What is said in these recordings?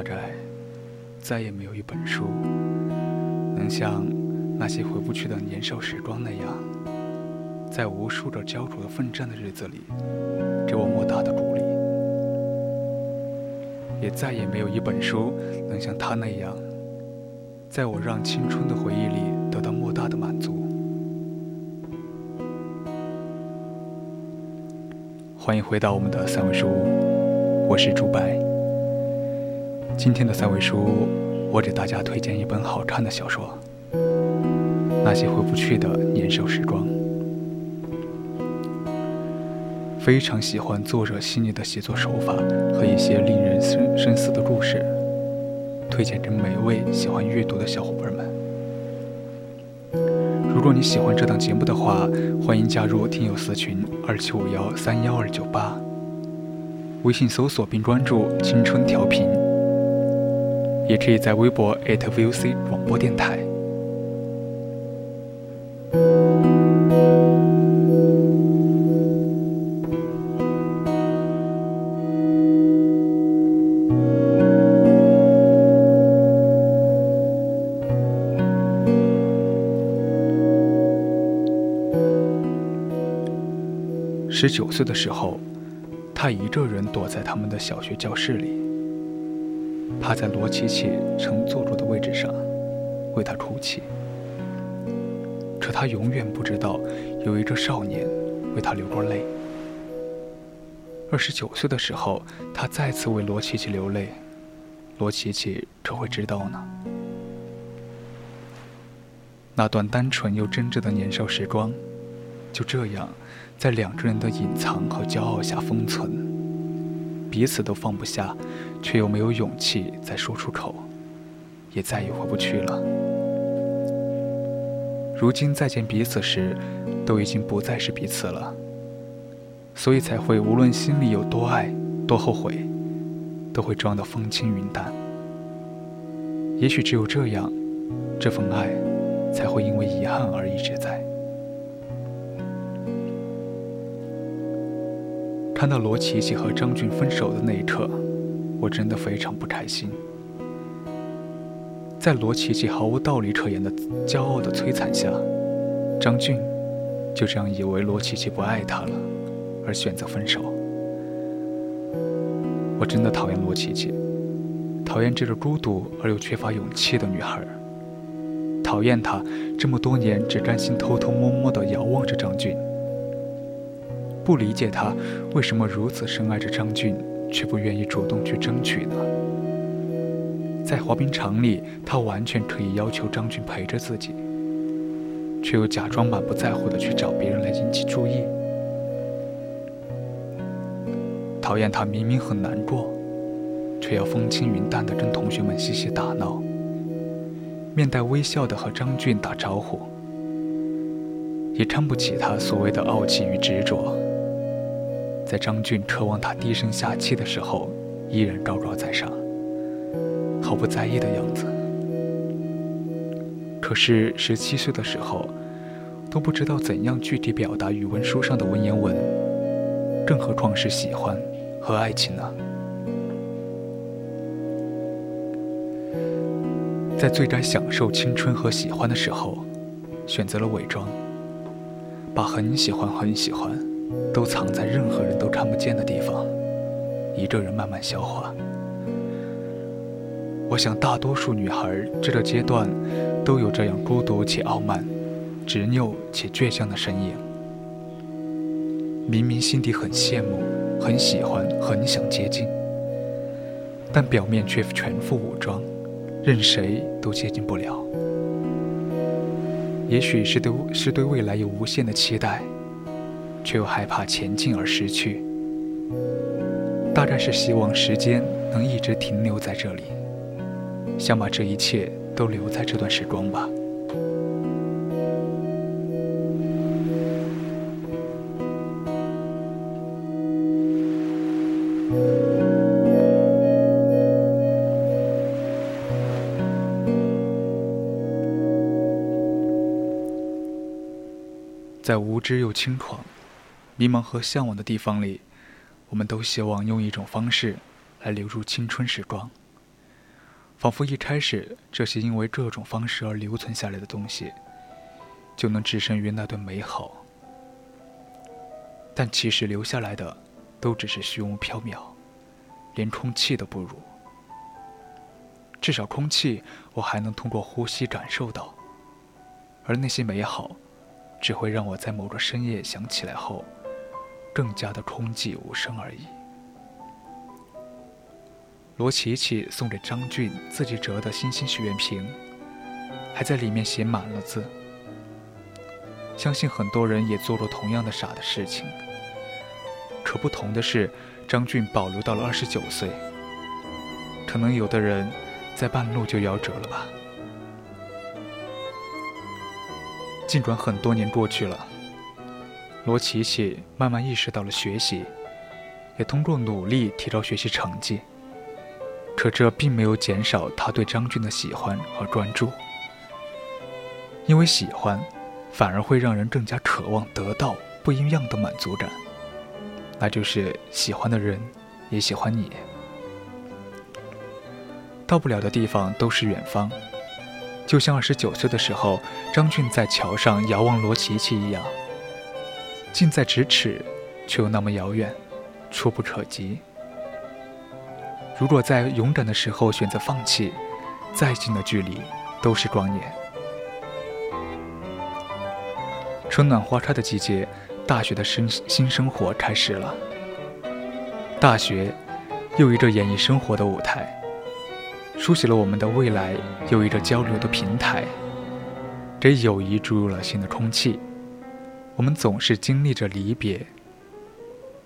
大概再也没有一本书能像那些回不去的年少时光那样，在无数个焦灼的奋战的日子里，给我莫大的鼓励。也再也没有一本书能像他那样，在我让青春的回忆里得到莫大的满足。欢迎回到我们的三味书屋，我是朱白。今天的三味书屋，我给大家推荐一本好看的小说，《那些回不去的年少时光》。非常喜欢作者细腻的写作手法和一些令人深深思的故事，推荐给每位喜欢阅读的小伙伴们。如果你喜欢这档节目的话，欢迎加入听友私群二七五幺三幺二九八，微信搜索并关注“青春调频”。也可以在微博 @VOC 广播电台。十九岁的时候，他一个人躲在他们的小学教室里。趴在罗琪琪曾坐过的位置上，为她哭泣。可他永远不知道，有一个少年为他流过泪。二十九岁的时候，他再次为罗琪琪流泪，罗琪琪可会知道呢？那段单纯又真挚的年少时光，就这样，在两个人的隐藏和骄傲下封存。彼此都放不下，却又没有勇气再说出口，也再也回不去了。如今再见彼此时，都已经不再是彼此了，所以才会无论心里有多爱、多后悔，都会装得风轻云淡。也许只有这样，这份爱才会因为遗憾而一直在。看到罗琪琪和张俊分手的那一刻，我真的非常不开心。在罗琪琪毫无道理可言的骄傲的摧残下，张俊就这样以为罗琪琪不爱他了，而选择分手。我真的讨厌罗琪琪，讨厌这个孤独而又缺乏勇气的女孩，讨厌她这么多年只甘心偷偷摸摸地遥望着张俊。不理解他为什么如此深爱着张俊，却不愿意主动去争取呢？在滑冰场里，他完全可以要求张俊陪着自己，却又假装满不在乎的去找别人来引起注意。讨厌他明明很难过，却要风轻云淡的跟同学们嬉戏打闹，面带微笑的和张俊打招呼，也看不起他所谓的傲气与执着。在张俊渴望他低声下气的时候，依然高高在上，毫不在意的样子。可是十七岁的时候，都不知道怎样具体表达语文书上的文言文，更何况是喜欢和爱情呢？在最该享受青春和喜欢的时候，选择了伪装，把很喜欢很喜欢。都藏在任何人都看不见的地方，一个人慢慢消化。我想，大多数女孩这个阶段都有这样孤独且傲慢、执拗且倔强的身影。明明心底很羡慕、很喜欢、很想接近，但表面却全副武装，任谁都接近不了。也许是对是对未来有无限的期待，却又害怕前进而失去。大概是希望时间能一直停留在这里，想把这一切都留在这段时光吧。在无知又轻狂、迷茫和向往的地方里，我们都希望用一种方式来留住青春时光。仿佛一开始，这些因为这种方式而留存下来的东西，就能置身于那段美好。但其实留下来的，都只是虚无缥缈，连空气都不如。至少空气，我还能通过呼吸感受到，而那些美好。只会让我在某个深夜想起来后，更加的空寂无声而已。罗琪琪送给张俊自己折的星星许愿瓶，还在里面写满了字。相信很多人也做过同样的傻的事情，可不同的是，张俊保留到了二十九岁。可能有的人在半路就夭折了吧。尽管很多年过去了，罗琪琪慢慢意识到了学习，也通过努力提高学习成绩。可这并没有减少他对张俊的喜欢和关注，因为喜欢，反而会让人更加渴望得到不一样的满足感，那就是喜欢的人也喜欢你。到不了的地方都是远方。就像二十九岁的时候，张俊在桥上遥望罗琪琪一样，近在咫尺，却又那么遥远，触不可及。如果在勇敢的时候选择放弃，再近的距离都是光年。春暖花开的季节，大学的生新生活开始了。大学，又一个演绎生活的舞台。书写了我们的未来，又一个交流的平台，给友谊注入了新的空气。我们总是经历着离别，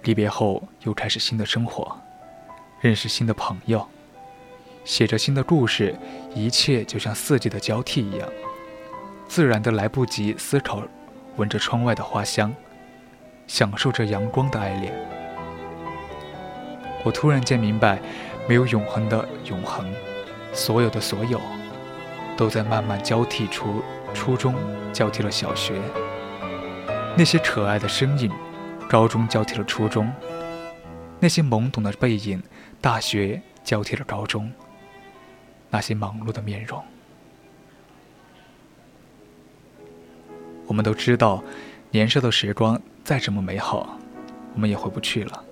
离别后又开始新的生活，认识新的朋友，写着新的故事。一切就像四季的交替一样，自然的来不及思考，闻着窗外的花香，享受着阳光的爱恋。我突然间明白，没有永恒的永恒。所有的所有，都在慢慢交替出初中，交替了小学；那些可爱的身影，高中交替了初中；那些懵懂的背影，大学交替了高中；那些忙碌的面容，我们都知道，年少的时光再怎么美好，我们也回不去了。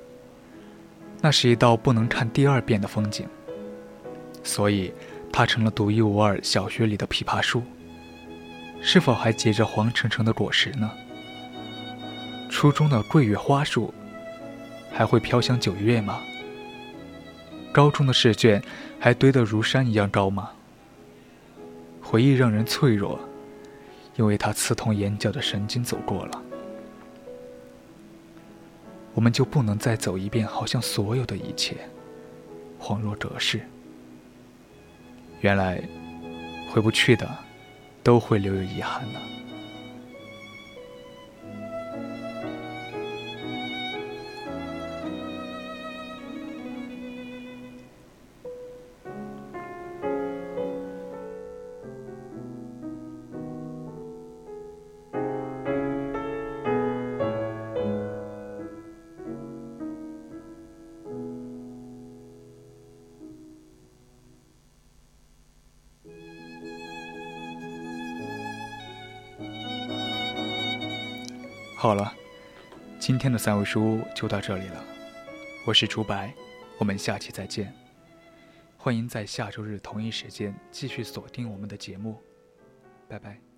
那是一道不能看第二遍的风景。所以，它成了独一无二小学里的枇杷树。是否还结着黄澄澄的果实呢？初中的桂月花树，还会飘香九月吗？高中的试卷，还堆得如山一样高吗？回忆让人脆弱，因为它刺痛眼角的神经走过了，我们就不能再走一遍，好像所有的一切，恍若隔世。原来，回不去的，都会留有遗憾呢。好了，今天的三味书屋就到这里了。我是竹白，我们下期再见。欢迎在下周日同一时间继续锁定我们的节目，拜拜。